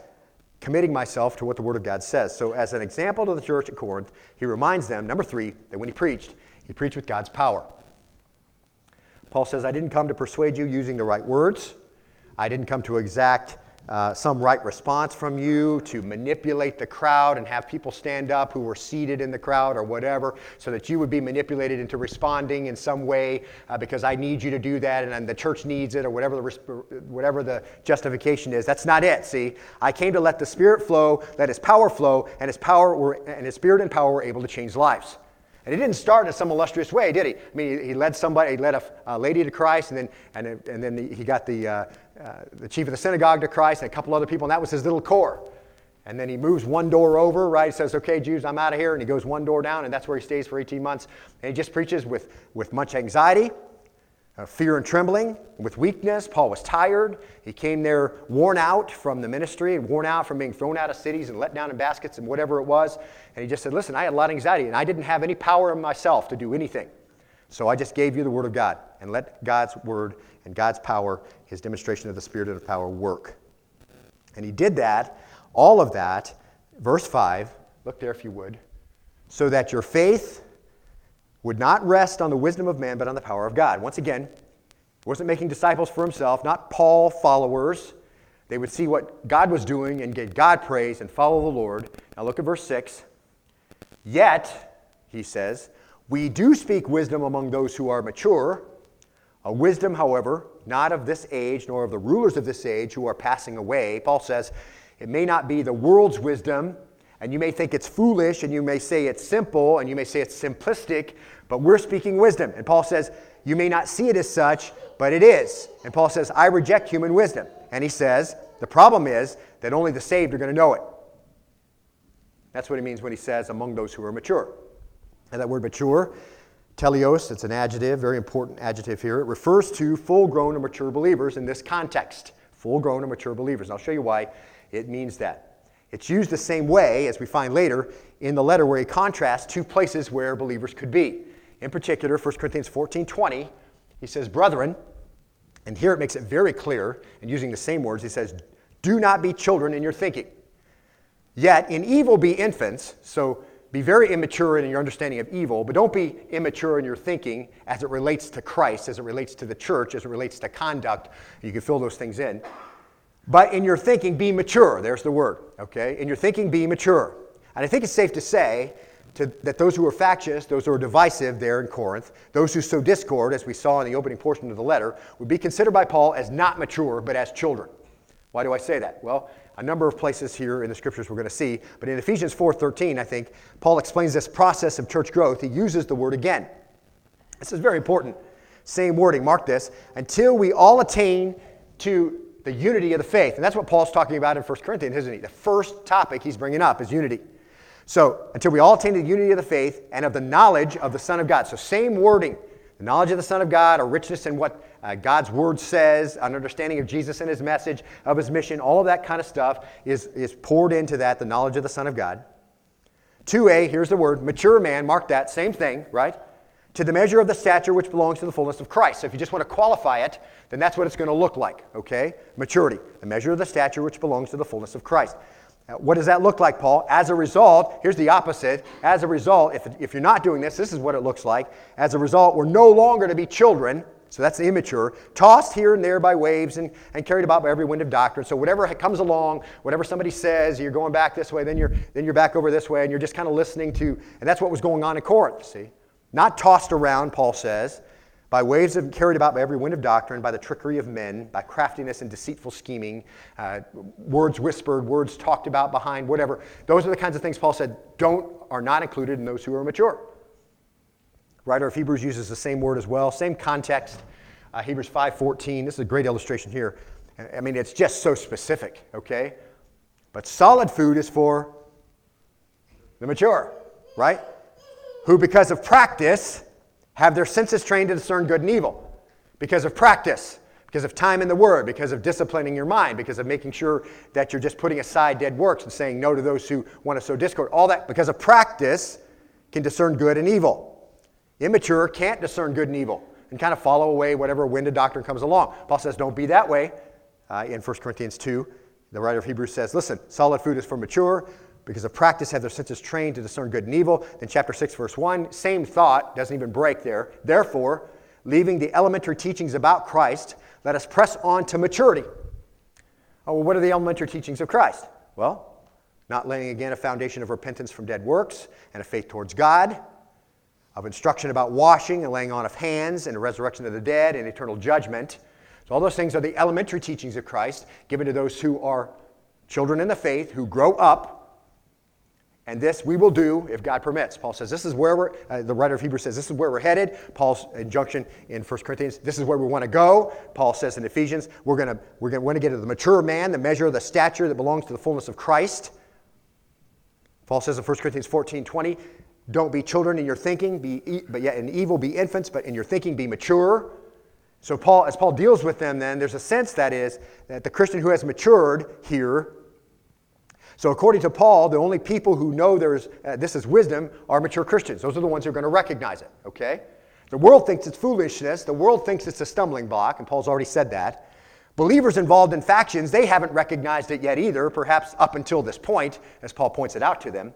committing myself to what the Word of God says. So, as an example to the church at Corinth, he reminds them, number three, that when he preached, he preached with God's power. Paul says, I didn't come to persuade you using the right words. I didn't come to exact uh, some right response from you, to manipulate the crowd and have people stand up who were seated in the crowd or whatever, so that you would be manipulated into responding in some way uh, because I need you to do that and, and, the church needs it or whatever the, whatever the justification is. That's not it, see? I came to let the Spirit flow, let His power flow, and His, power were, and his Spirit and power were able to change lives. And he didn't start in some illustrious way, did he? I mean, he led somebody, he led a, a lady to Christ, and then, and, and then he got the, uh, uh, the chief of the synagogue to Christ and a couple other people, and that was his little core. And then he moves one door over, right? He says, okay, Jews, I'm out of here. And he goes one door down, and that's where he stays for 18 months. And he just preaches with, with much anxiety uh, fear and trembling, with weakness. Paul was tired. He came there worn out from the ministry, and worn out from being thrown out of cities and let down in baskets and whatever it was. And he just said, Listen, I had a lot of anxiety and I didn't have any power in myself to do anything. So I just gave you the Word of God and let God's Word and God's power, His demonstration of the Spirit of power, work. And he did that, all of that, verse 5, look there if you would, so that your faith would not rest on the wisdom of man, but on the power of God. Once again, wasn't making disciples for himself, not Paul followers. They would see what God was doing and give God praise and follow the Lord. Now look at verse 6. Yet, he says, we do speak wisdom among those who are mature, a wisdom, however, not of this age, nor of the rulers of this age who are passing away. Paul says, it may not be the world's wisdom and you may think it's foolish, and you may say it's simple, and you may say it's simplistic, but we're speaking wisdom. And Paul says, You may not see it as such, but it is. And Paul says, I reject human wisdom. And he says, The problem is that only the saved are going to know it. That's what he means when he says, among those who are mature. And that word mature, teleos, it's an adjective, very important adjective here. It refers to full grown and mature believers in this context. Full grown and mature believers. And I'll show you why it means that. It's used the same way, as we find later, in the letter where he contrasts two places where believers could be. In particular, 1 Corinthians 14 20, he says, Brethren, and here it makes it very clear, and using the same words, he says, Do not be children in your thinking. Yet in evil be infants. So be very immature in your understanding of evil, but don't be immature in your thinking as it relates to Christ, as it relates to the church, as it relates to conduct. You can fill those things in. But in your thinking, be mature. There's the word, okay? In your thinking, be mature. And I think it's safe to say to, that those who are factious, those who are divisive there in Corinth, those who sow discord, as we saw in the opening portion of the letter, would be considered by Paul as not mature, but as children. Why do I say that? Well, a number of places here in the scriptures we're going to see, but in Ephesians 4:13, I think Paul explains this process of church growth. He uses the word again. This is very important. Same wording, mark this, until we all attain to the unity of the faith. And that's what Paul's talking about in 1 Corinthians, isn't he? The first topic he's bringing up is unity. So, until we all attain the unity of the faith and of the knowledge of the Son of God. So, same wording. The knowledge of the Son of God, a richness in what uh, God's Word says, an understanding of Jesus and His message, of His mission, all of that kind of stuff is, is poured into that, the knowledge of the Son of God. 2a, here's the word, mature man, mark that, same thing, right? To the measure of the stature which belongs to the fullness of Christ. So if you just want to qualify it, then that's what it's going to look like, okay? Maturity, the measure of the stature which belongs to the fullness of Christ. Uh, what does that look like, Paul? As a result, here's the opposite. As a result, if, if you're not doing this, this is what it looks like. As a result, we're no longer to be children, so that's the immature, tossed here and there by waves and, and carried about by every wind of doctrine. So whatever comes along, whatever somebody says, you're going back this way, then you're, then you're back over this way, and you're just kind of listening to, and that's what was going on in Corinth, see? Not tossed around, Paul says, by waves of, carried about by every wind of doctrine, by the trickery of men, by craftiness and deceitful scheming, uh, words whispered, words talked about behind, whatever. Those are the kinds of things Paul said don't are not included in those who are mature. Writer of Hebrews uses the same word as well, same context. Uh, Hebrews 5:14. This is a great illustration here. I mean, it's just so specific, okay? But solid food is for the mature, right? Who, because of practice, have their senses trained to discern good and evil because of practice, because of time in the Word, because of disciplining your mind, because of making sure that you're just putting aside dead works and saying no to those who want to sow discord. All that because of practice can discern good and evil. Immature can't discern good and evil and kind of follow away whatever wind of doctrine comes along. Paul says, don't be that way. Uh, in 1 Corinthians 2, the writer of Hebrews says, listen, solid food is for mature, because of practice have their senses trained to discern good and evil. Then chapter 6, verse 1, same thought, doesn't even break there. Therefore, leaving the elementary teachings about Christ, let us press on to maturity. Oh, well, what are the elementary teachings of Christ? Well, not laying again a foundation of repentance from dead works and a faith towards God, of instruction about washing and laying on of hands and the resurrection of the dead and eternal judgment. So, all those things are the elementary teachings of Christ given to those who are children in the faith, who grow up and this we will do if God permits. Paul says this is where we're, uh, the writer of Hebrews says this is where we're headed. Paul's injunction in 1 Corinthians, this is where we want to go. Paul says in Ephesians, we're going to we're going to get to the mature man, the measure of the stature that belongs to the fullness of Christ. Paul says in 1 Corinthians 14 20, don't be children in your thinking, be, but yet in evil be infants, but in your thinking be mature. So Paul, as Paul deals with them, then there's a sense that is that the Christian who has matured here so, according to Paul, the only people who know there's, uh, this is wisdom are mature Christians. Those are the ones who are going to recognize it, okay? The world thinks it's foolishness. The world thinks it's a stumbling block, and Paul's already said that. Believers involved in factions, they haven't recognized it yet either, perhaps up until this point, as Paul points it out to them.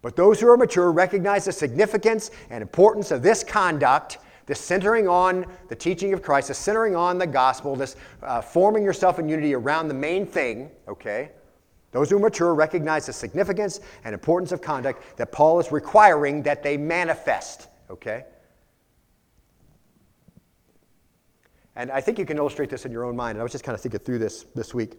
But those who are mature recognize the significance and importance of this conduct, this centering on the teaching of Christ, this centering on the gospel, this uh, forming yourself in unity around the main thing, okay? Those who mature recognize the significance and importance of conduct that Paul is requiring that they manifest, okay? And I think you can illustrate this in your own mind. And I was just kind of thinking through this this week.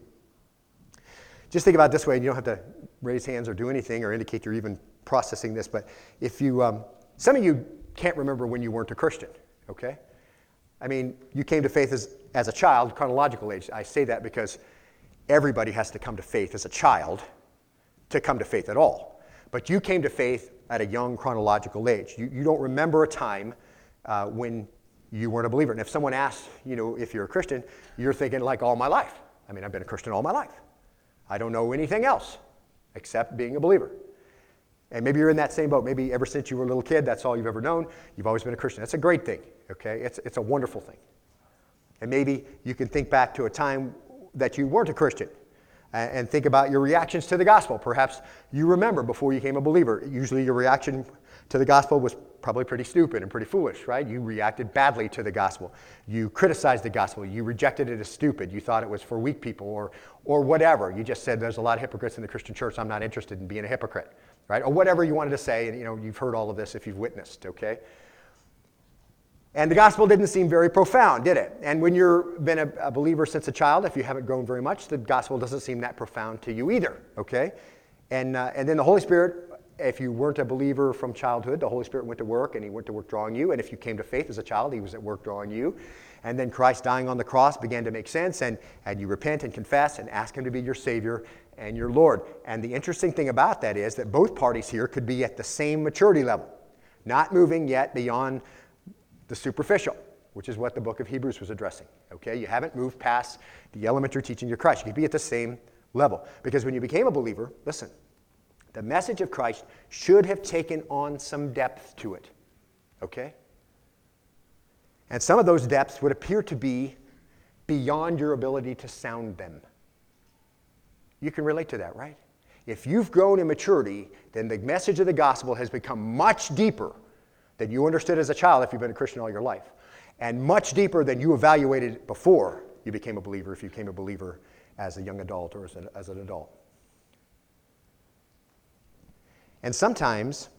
Just think about this way, and you don't have to raise hands or do anything or indicate you're even processing this. But if you, um, some of you can't remember when you weren't a Christian, okay? I mean, you came to faith as, as a child, chronological age. I say that because everybody has to come to faith as a child to come to faith at all. But you came to faith at a young chronological age. You, you don't remember a time uh, when you weren't a believer. And if someone asks, you know, if you're a Christian, you're thinking like all my life. I mean, I've been a Christian all my life. I don't know anything else except being a believer. And maybe you're in that same boat. Maybe ever since you were a little kid, that's all you've ever known. You've always been a Christian. That's a great thing, okay? It's, it's a wonderful thing. And maybe you can think back to a time that you weren't a Christian. and think about your reactions to the gospel. Perhaps you remember before you became a believer. Usually your reaction to the gospel was probably pretty stupid and pretty foolish, right? You reacted badly to the gospel. You criticized the gospel. You rejected it as stupid. You thought it was for weak people or, or whatever. You just said there's a lot of hypocrites in the Christian church. I'm not interested in being a hypocrite, right? Or whatever you wanted to say. And you know, you've heard all of this if you've witnessed, okay? And the gospel didn't seem very profound, did it? And when you've been a, a, believer since a child, if you haven't grown very much, the gospel doesn't seem that profound to you either, okay? And, uh, and then the Holy Spirit, if you weren't a believer from childhood, the Holy Spirit went to work and he went to work drawing you. And if you came to faith as a child, he was at work drawing you. And then Christ dying on the cross began to make sense, and, and you repent and confess and ask him to be your Savior and your Lord. And the interesting thing about that is that both parties here could be at the same maturity level, not moving yet beyond the superficial, which is what the book of Hebrews was addressing. Okay, you haven't moved past the elementary teaching of Christ. You could be at the same level. Because when you became a believer, listen, the message of Christ should have taken on some depth to it. Okay? And some of those depths would appear to be beyond your ability to sound them. You can relate to that, right? If you've grown in maturity, then the message of the gospel has become much deeper than you understood as a child if you've been a Christian all your life, and much deeper than you evaluated before you became a believer if you became a believer as a young adult or as an, as an adult. And sometimes,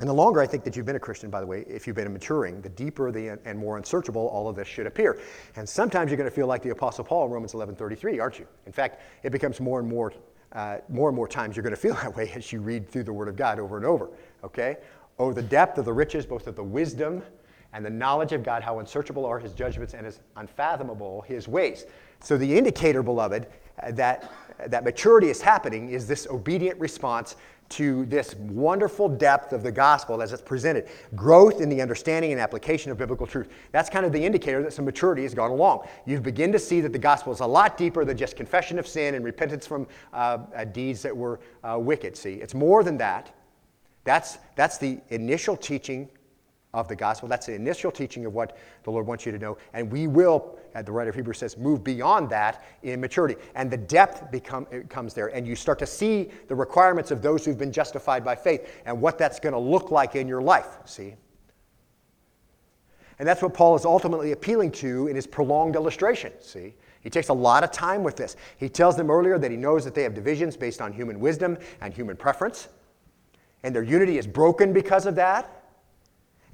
and the longer I think that you've been a Christian, by the way, if you've been maturing, the deeper the, and more unsearchable all of this should appear. And sometimes you're going to feel like the Apostle Paul in Romans 11:33, aren't you? In fact, it becomes more and more, uh, more and more times you're going to feel [LAUGHS] that way as you read through the Word of God over and over. Okay? Oh, the depth of the riches, both of the wisdom and the knowledge of God, how unsearchable are his judgments and as unfathomable his ways. So, the indicator, beloved, uh, that, that maturity is happening is this obedient response to this wonderful depth of the gospel as it's presented. Growth in the understanding and application of biblical truth. That's kind of the indicator that some maturity has gone along. You begin to see that the gospel is a lot deeper than just confession of sin and repentance from uh, uh, deeds that were uh, wicked. See, it's more than that. That's, that's the initial teaching of the gospel. That's the initial teaching of what the Lord wants you to know. And we will, as the writer of Hebrews says, move beyond that in maturity. And the depth become, comes there. And you start to see the requirements of those who've been justified by faith and what that's going to look like in your life. See? And that's what Paul is ultimately appealing to in his prolonged illustration. See? He takes a lot of time with this. He tells them earlier that he knows that they have divisions based on human wisdom and human preference and their unity is broken because of that.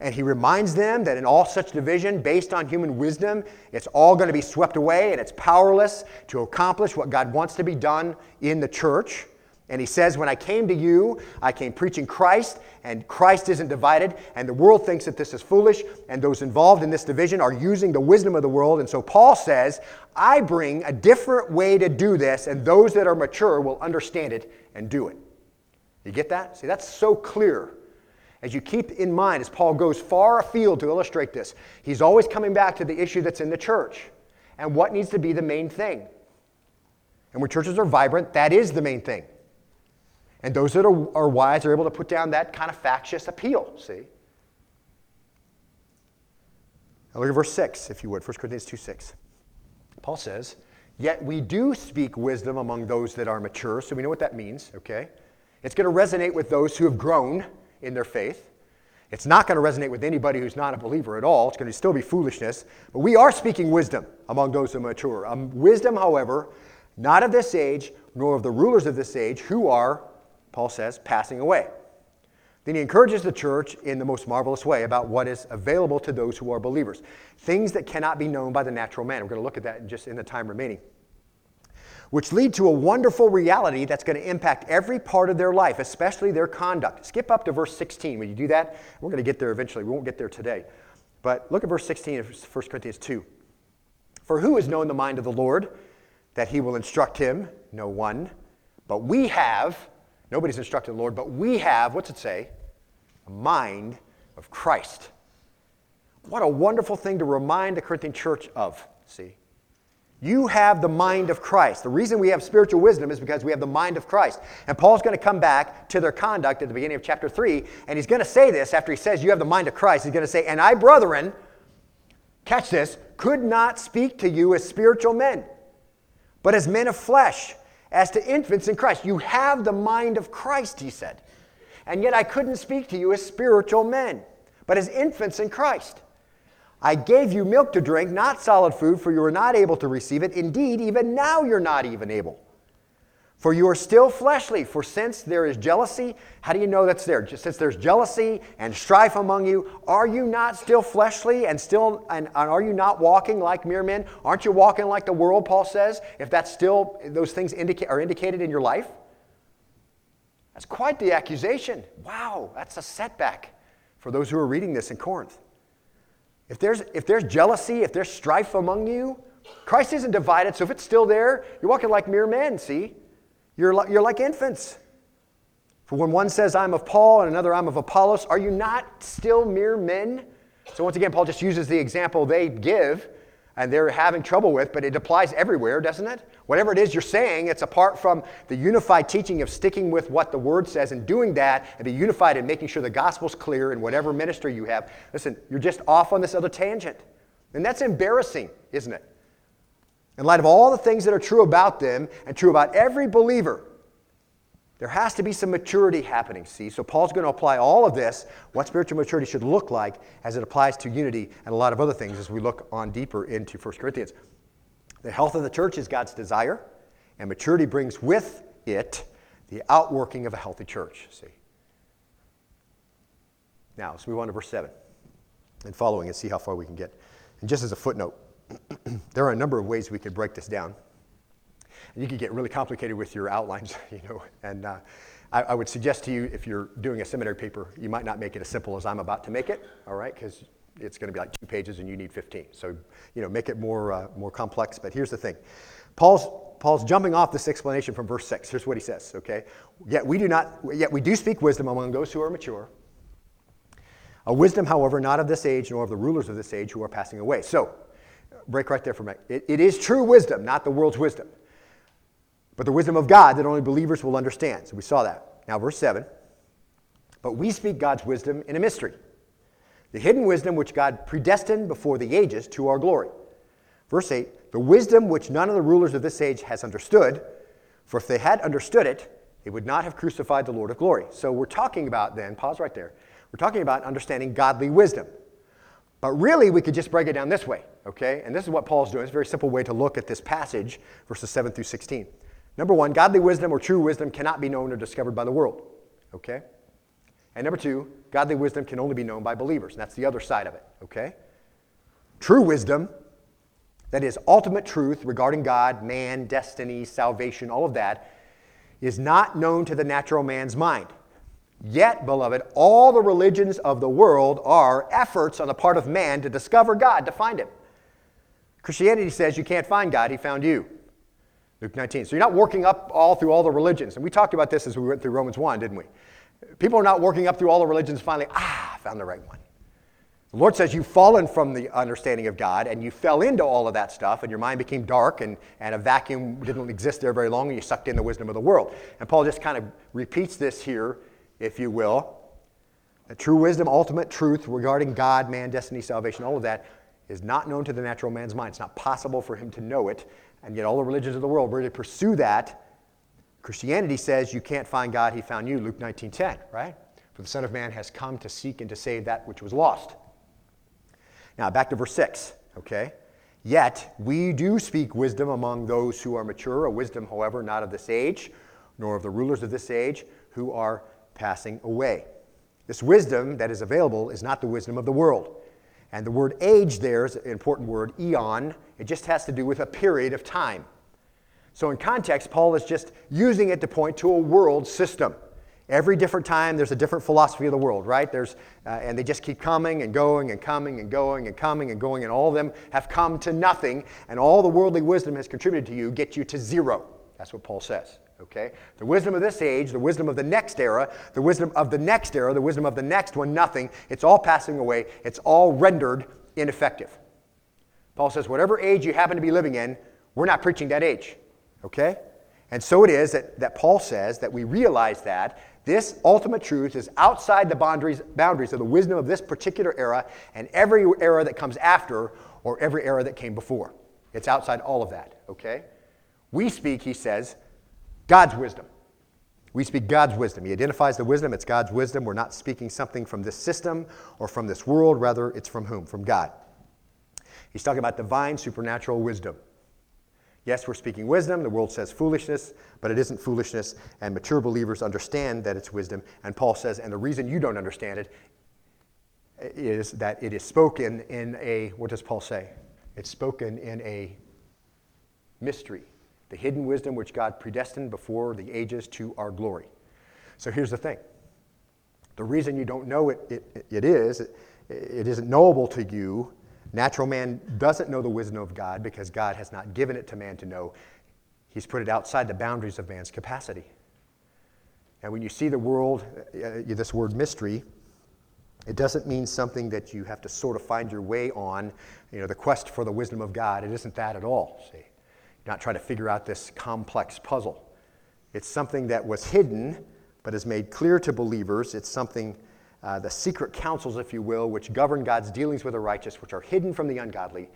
And he reminds them that in all such division based on human wisdom, it's all going to be swept away and it's powerless to accomplish what God wants to be done in the church. And he says, When I came to you, I came preaching Christ, and Christ isn't divided, and the world thinks that this is foolish, and those involved in this division are using the wisdom of the world. And so Paul says, I bring a different way to do this, and those that are mature will understand it and do it. You get that? See, that's so clear. As you keep in mind, as Paul goes far afield to illustrate this, he's always coming back to the issue that's in the church and what needs to be the main thing. And when churches are vibrant, that is the main thing. And those that are, are wise are able to put down that kind of factious appeal, see? Now look at verse 6, if you would, 1 Corinthians 2 6. Paul says, Yet we do speak wisdom among those that are mature. So we know what that means, okay? It's going to resonate with those who have grown in their faith. It's not going to resonate with anybody who's not a believer at all. It's going to still be foolishness. But we are speaking wisdom among those who are mature. Um, wisdom, however, not of this age, nor of the rulers of this age, who are, Paul says, passing away. Then he encourages the church in the most marvelous way about what is available to those who are believers. Things that cannot be known by the natural man. We're going to look at that just in the time remaining which lead to a wonderful reality that's going to impact every part of their life, especially their conduct. Skip up to verse 16. When you do that, we're going to get there eventually. We won't get there today. But look at verse 16 of 1 Corinthians 2. For who has known the mind of the Lord that he will instruct him? No one. But we have, nobody's instructed the Lord, but we have, what's it say? A mind of Christ. What a wonderful thing to remind the Corinthian church of, see? You have the mind of Christ. The reason we have spiritual wisdom is because we have the mind of Christ. And Paul's going to come back to their conduct at the beginning of chapter 3, and he's going to say this after he says, You have the mind of Christ. He's going to say, And I, brethren, catch this, could not speak to you as spiritual men, but as men of flesh, as to infants in Christ. You have the mind of Christ, he said. And yet I couldn't speak to you as spiritual men, but as infants in Christ. I gave you milk to drink, not solid food, for you were not able to receive it. Indeed, even now you're not even able. For you are still fleshly. For since there is jealousy, how do you know that's there? Just since there's jealousy and strife among you, are you not still fleshly and still and, and are you not walking like mere men? Aren't you walking like the world? Paul says. If that's still those things are indicated in your life, that's quite the accusation. Wow, that's a setback for those who are reading this in Corinth. If there's if there's jealousy, if there's strife among you, Christ isn't divided. So if it's still there, you're walking like mere men. See. You're like, you're like infants. For when one says, I'm of Paul, and another, I'm of Apollos, are you not still mere men? So once again, Paul just uses the example they give and they're having trouble with, but it applies everywhere, doesn't it? Whatever it is you're saying, it's apart from the unified teaching of sticking with what the word says and doing that and be unified in making sure the gospel's clear in whatever ministry you have. Listen, you're just off on this other tangent. And that's embarrassing, isn't it? in light of all the things that are true about them and true about every believer, there has to be some maturity happening, see? So Paul's going to apply all of this, what spiritual maturity should look like as it applies to unity and a lot of other things as we look on deeper into 1 Corinthians. The health of the church is God's desire, and maturity brings with it the outworking of a healthy church, see? Now, let's move on to verse 7 and following and see how far we can get. And just as a footnote, [CLEARS THROAT] there are a number of ways we could break this down. You could get really complicated with your outlines, [LAUGHS] you know. And uh, I, I, would suggest to you, if you're doing a seminary paper, you might not make it as simple as I'm about to make it, all right? Because it's going to be like two pages and you need 15. So, you know, make it more, uh, more complex. But here's the thing Paul's, Paul's jumping off this explanation from verse 6. Here's what he says, okay? Yet we do not, yet we do speak wisdom among those who are mature. A wisdom, however, not of this age, nor of the rulers of this age who are passing away. So, break right there for a minute. It, it is true wisdom, not the world's wisdom, but the wisdom of God that only believers will understand. So we saw that. Now, verse 7 But we speak God's wisdom in a mystery, the hidden wisdom which God predestined before the ages to our glory. Verse 8 The wisdom which none of the rulers of this age has understood, for if they had understood it, they would not have crucified the Lord of glory. So we're talking about then, pause right there. We're talking about understanding godly wisdom. But really, we could just break it down this way, okay? And this is what Paul's doing. It's a very simple way to look at this passage, verses 7 through 16. Number one, godly wisdom or true wisdom cannot be known or discovered by the world, okay? And number two, godly wisdom can only be known by believers. And that's the other side of it, okay? True wisdom, that is ultimate truth regarding God, man, destiny, salvation, all of that, is not known to the natural man's mind. Yet, beloved, all the religions of the world are efforts on the part of man to discover God, to find Him. Christianity says you can't find God, He found you. Luke 19. So you're not working up all through all the religions. And we talked about this as we went through Romans 1, didn't we? People are not working up through all the religions finally, ah, found the right one. The Lord says you've fallen from the understanding of God and you fell into all of that stuff and your mind became dark and, and a vacuum didn't exist there very long and you sucked in the wisdom of the world. And Paul just kind of repeats this here if you will. The true wisdom, ultimate truth regarding God, man, destiny, salvation, all of that is not known to the natural man's mind. It's not possible for him to know it. And yet, all the religions of the world really pursue that. Christianity says you can't find God, he found you, Luke 19:10, right? For the Son of Man has come to seek and to save that which was lost. Now, back to verse 6, okay? Yet we do speak wisdom among those who are mature, a wisdom, however, not of this age, nor of the rulers of this age, who are passing away. This wisdom that is available is not the wisdom of the world. And the word age there is an important word, eon. It just has to do with a period of time. So, in context, Paul is just using it to point to a world system. Every different time, there's a different philosophy of the world, right? There's, uh, and they just keep coming and going and coming and going and coming and going, and all of them have come to nothing, and all the worldly wisdom has contributed to you, get you to zero. That's what Paul says. Okay? The wisdom of this age, the wisdom of the next era, the wisdom of the next era, the wisdom of the next one, nothing. It's all passing away. It's all rendered ineffective. Paul says, whatever age you happen to be living in, we're not preaching that age. Okay? And so it is that, that Paul says that we realize that this ultimate truth is outside the boundaries, boundaries of the wisdom of this particular era and every era that comes after or every era that came before. It's outside all of that, okay? We speak, he says, God's wisdom. We speak God's wisdom. He identifies the wisdom, it's God's wisdom. We're not speaking something from this system or from this world, rather, it's from whom? From God. He's talking about divine supernatural wisdom. Yes, we're speaking wisdom. The world says foolishness, but it isn't foolishness, and mature believers understand that it's wisdom. And Paul says, and the reason you don't understand it is that it is spoken in a, what does Paul say? It's spoken in a mystery, the hidden wisdom which God predestined before the ages to our glory. So here's the thing the reason you don't know it, it, it is, it, it isn't knowable to you Natural man doesn't know the wisdom of God because God has not given it to man to know. He's put it outside the boundaries of man's capacity. And when you see the world, uh, this word mystery, it doesn't mean something that you have to sort of find your way on, you know, the quest for the wisdom of God. It isn't that at all, see. Not trying to figure out this complex puzzle. It's something that was hidden but is made clear to believers. It's something uh, the secret counsels, if you will, which govern God's dealings with the righteous, which are hidden from the ungodly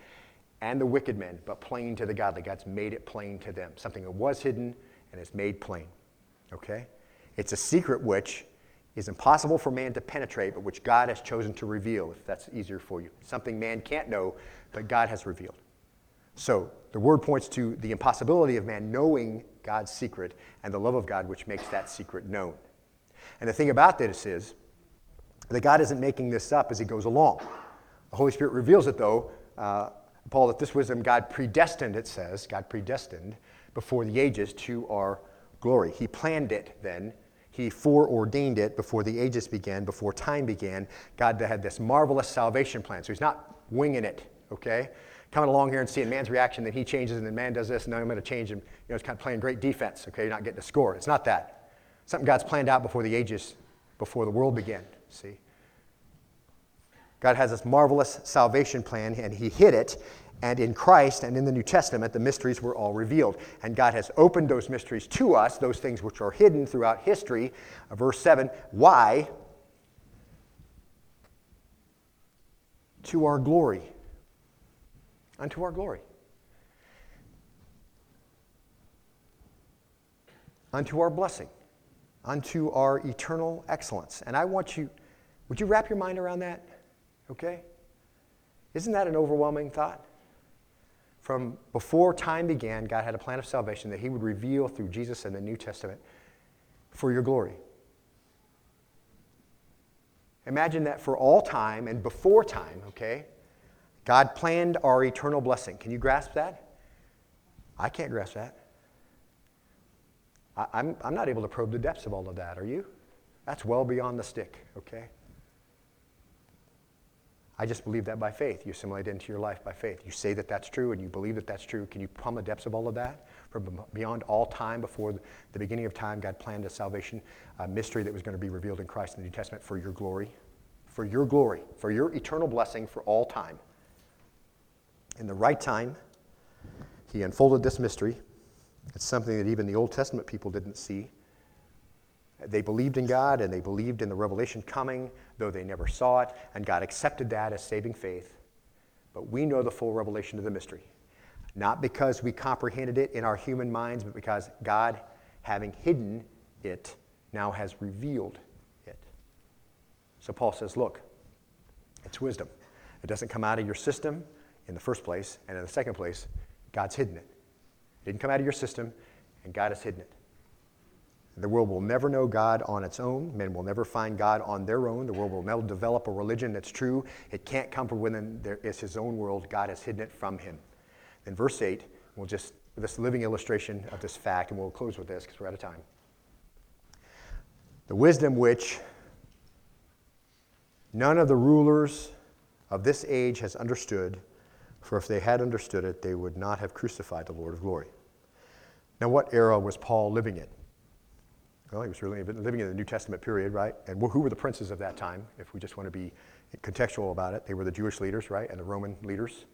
and the wicked men, but plain to the godly. God's made it plain to them. Something that was hidden and is made plain. Okay? It's a secret which is impossible for man to penetrate, but which God has chosen to reveal, if that's easier for you. Something man can't know, but God has revealed. So the word points to the impossibility of man knowing God's secret and the love of God which makes that secret known. And the thing about this is, that God isn't making this up as he goes along. The Holy Spirit reveals it, though, uh, Paul, that this wisdom God predestined, it says, God predestined before the ages to our glory. He planned it then. He foreordained it before the ages began, before time began. God had this marvelous salvation plan. So he's not winging it, okay? Coming along here and seeing man's reaction, then he changes, and then man does this, and now I'm going to change him. You know, it's kind of playing great defense, okay? You're not getting a score. It's not that. Something God's planned out before the ages, before the world began. See? God has this marvelous salvation plan, and He hid it. And in Christ and in the New Testament, the mysteries were all revealed. And God has opened those mysteries to us, those things which are hidden throughout history. Uh, verse 7 Why? To our glory. Unto our glory. Unto our blessing. Unto our eternal excellence. And I want you. Would you wrap your mind around that? Okay? Isn't that an overwhelming thought? From before time began, God had a plan of salvation that He would reveal through Jesus in the New Testament for your glory. Imagine that for all time and before time, okay? God planned our eternal blessing. Can you grasp that? I can't grasp that. I, I'm, I'm not able to probe the depths of all of that, are you? That's well beyond the stick, okay? I just believe that by faith. You assimilate into your life by faith. You say that that's true and you believe that that's true. Can you plumb the depths of all of that? From beyond all time, before the beginning of time, God planned a salvation a mystery that was going to be revealed in Christ in the New Testament for your glory. For your glory, for your eternal blessing for all time. In the right time, He unfolded this mystery. It's something that even the Old Testament people didn't see. They believed in God and they believed in the revelation coming, though they never saw it, and God accepted that as saving faith. But we know the full revelation of the mystery. Not because we comprehended it in our human minds, but because God, having hidden it, now has revealed it. So Paul says, Look, it's wisdom. It doesn't come out of your system in the first place, and in the second place, God's hidden it. It didn't come out of your system, and God has hidden it. The world will never know God on its own. Men will never find God on their own. The world will never develop a religion that's true. It can't come from within. There is his own world. God has hidden it from him. Then, verse 8, we'll just, this living illustration of this fact, and we'll close with this because we're out of time. The wisdom which none of the rulers of this age has understood, for if they had understood it, they would not have crucified the Lord of glory. Now, what era was Paul living in? Well, he was really living in the New Testament period, right? And who were the princes of that time, if we just want to be contextual about it? They were the Jewish leaders, right? And the Roman leaders.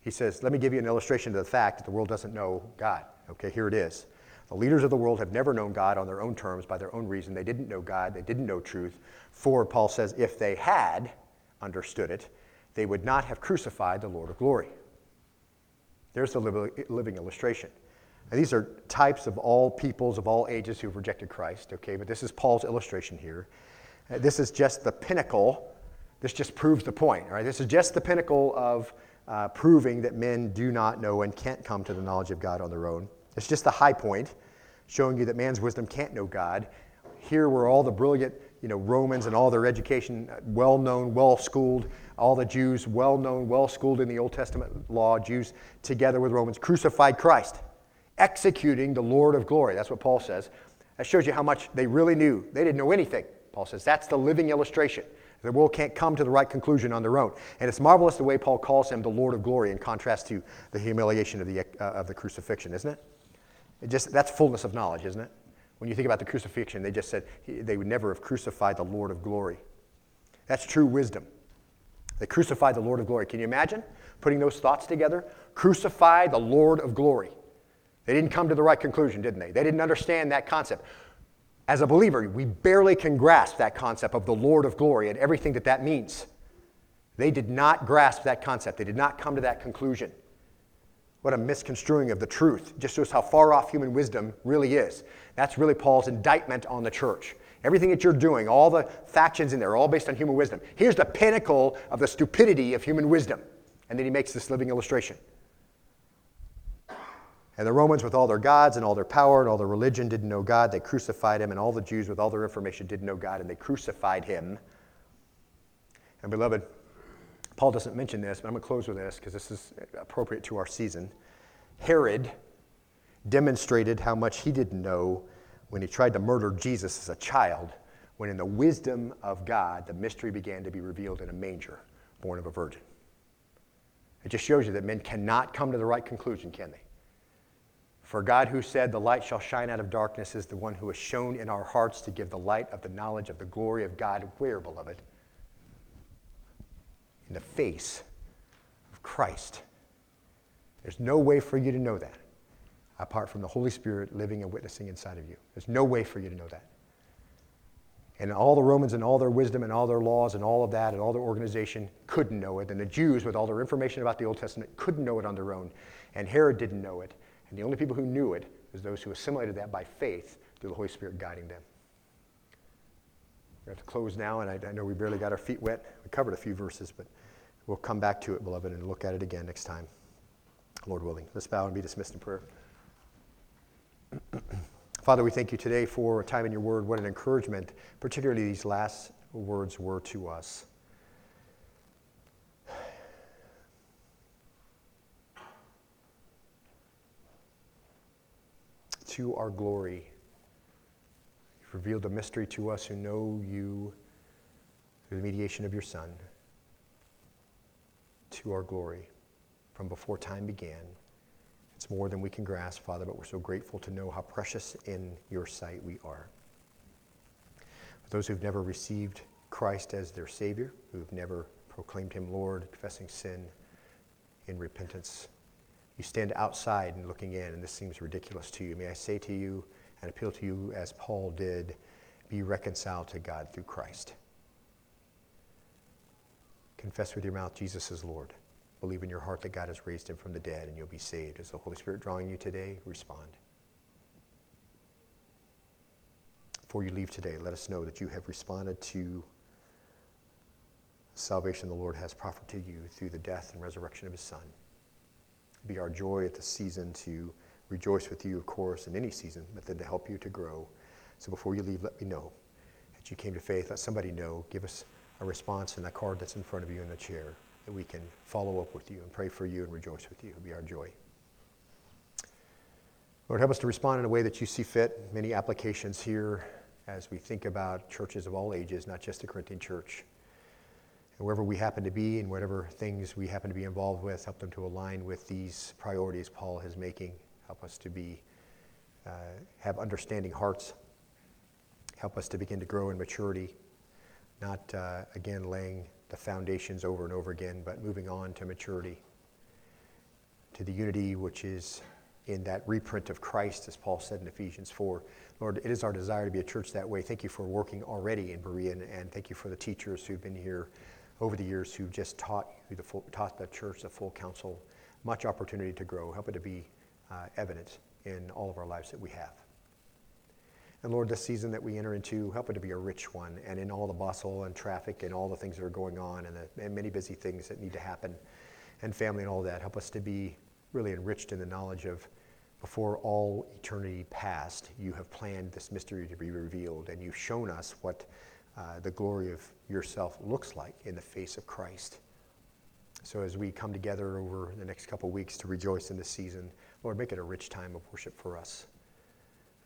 He says, let me give you an illustration of the fact that the world doesn't know God. Okay, here it is. The leaders of the world have never known God on their own terms, by their own reason. They didn't know God, they didn't know truth. For, Paul says, if they had understood it, they would not have crucified the Lord of glory. There's the living illustration. These are types of all peoples of all ages who've rejected Christ, okay? But this is Paul's illustration here. Uh, this is just the pinnacle. This just proves the point, all right? This is just the pinnacle of uh, proving that men do not know and can't come to the knowledge of God on their own. It's just the high point, showing you that man's wisdom can't know God. Here were all the brilliant you know, Romans and all their education, well known, well schooled, all the Jews, well known, well schooled in the Old Testament law, Jews together with Romans, crucified Christ, executing the Lord of glory. That's what Paul says. That shows you how much they really knew. They didn't know anything, Paul says. That's the living illustration. The world can't come to the right conclusion on their own. And it's marvelous the way Paul calls him the Lord of glory in contrast to the humiliation of the, uh, of the crucifixion, isn't it? it just, that's fullness of knowledge, isn't it? When you think about the crucifixion, they just said he, they would never have crucified the Lord of glory. That's true wisdom. They crucified the Lord of glory. Can you imagine putting those thoughts together? Crucify the Lord of glory. They didn't come to the right conclusion, didn't they? They didn't understand that concept. As a believer, we barely can grasp that concept of the Lord of glory and everything that that means. They did not grasp that concept, they did not come to that conclusion. What a misconstruing of the truth. Just shows how far off human wisdom really is. That's really Paul's indictment on the church. Everything that you're doing, all the factions in there, are all based on human wisdom. Here's the pinnacle of the stupidity of human wisdom. And then he makes this living illustration. And the Romans, with all their gods and all their power and all their religion, didn't know God. They crucified him. And all the Jews, with all their information, didn't know God. And they crucified him. And beloved, Paul doesn't mention this, but I'm going to close with this because this is appropriate to our season. Herod demonstrated how much he didn't know when he tried to murder Jesus as a child, when in the wisdom of God, the mystery began to be revealed in a manger born of a virgin. It just shows you that men cannot come to the right conclusion, can they? For God, who said, The light shall shine out of darkness, is the one who has shown in our hearts to give the light of the knowledge of the glory of God. Where, beloved? in the face of Christ. There's no way for you to know that apart from the Holy Spirit living and witnessing inside of you. There's no way for you to know that. And all the Romans and all their wisdom and all their laws and all of that and all their organization couldn't know it. And the Jews, with all their information about the Old Testament, couldn't know it on their own. And Herod didn't know it. And the only people who knew it was those who assimilated that by faith through the Holy Spirit guiding them. We have to close now, and I, I know we barely got our feet wet. We covered a few verses, but We'll come back to it, beloved, and look at it again next time, Lord willing. Let's bow and be dismissed in prayer. Father, we thank you today for a time in your word. What an encouragement, particularly these last words were to us. To our glory. You've revealed a mystery to us who know you through the mediation of your Son to our glory from before time began. It's more than we can grasp, Father, but we're so grateful to know how precious in your sight we are. For those who've never received Christ as their Savior, who've never proclaimed Him Lord, confessing sin in repentance, you stand outside and looking in, and this seems ridiculous to you. May I say to you and appeal to you, as Paul did, be reconciled to God through Christ. Confess with your mouth Jesus is Lord. Believe in your heart that God has raised him from the dead and you'll be saved. Is the Holy Spirit drawing you today? Respond. Before you leave today, let us know that you have responded to salvation the Lord has proffered to you through the death and resurrection of his Son. Be our joy at the season to rejoice with you, of course, in any season, but then to help you to grow. So before you leave, let me know that you came to faith. Let somebody know. Give us a response in that card that's in front of you in the chair that we can follow up with you and pray for you and rejoice with you. It'll be our joy. Lord, help us to respond in a way that you see fit. Many applications here as we think about churches of all ages, not just the Corinthian church. And wherever we happen to be and whatever things we happen to be involved with, help them to align with these priorities Paul is making. Help us to be, uh, have understanding hearts. Help us to begin to grow in maturity not uh, again laying the foundations over and over again, but moving on to maturity, to the unity which is in that reprint of Christ, as Paul said in Ephesians 4. Lord, it is our desire to be a church that way. Thank you for working already in Berea, and, thank you for the teachers who've been here over the years who've just taught you the full, taught the church the full counsel. Much opportunity to grow. Help it to be uh, evident in all of our lives that we have. And Lord, this season that we enter into, help it to be a rich one. And in all the bustle and traffic and all the things that are going on and the and many busy things that need to happen and family and all that, help us to be really enriched in the knowledge of before all eternity past, you have planned this mystery to be revealed and you've shown us what uh, the glory of yourself looks like in the face of Christ. So as we come together over the next couple weeks to rejoice in this season, Lord, make it a rich time of worship for us.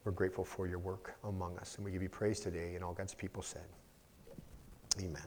We're grateful for your work among us, and we give you praise today, and all God's people said, Amen.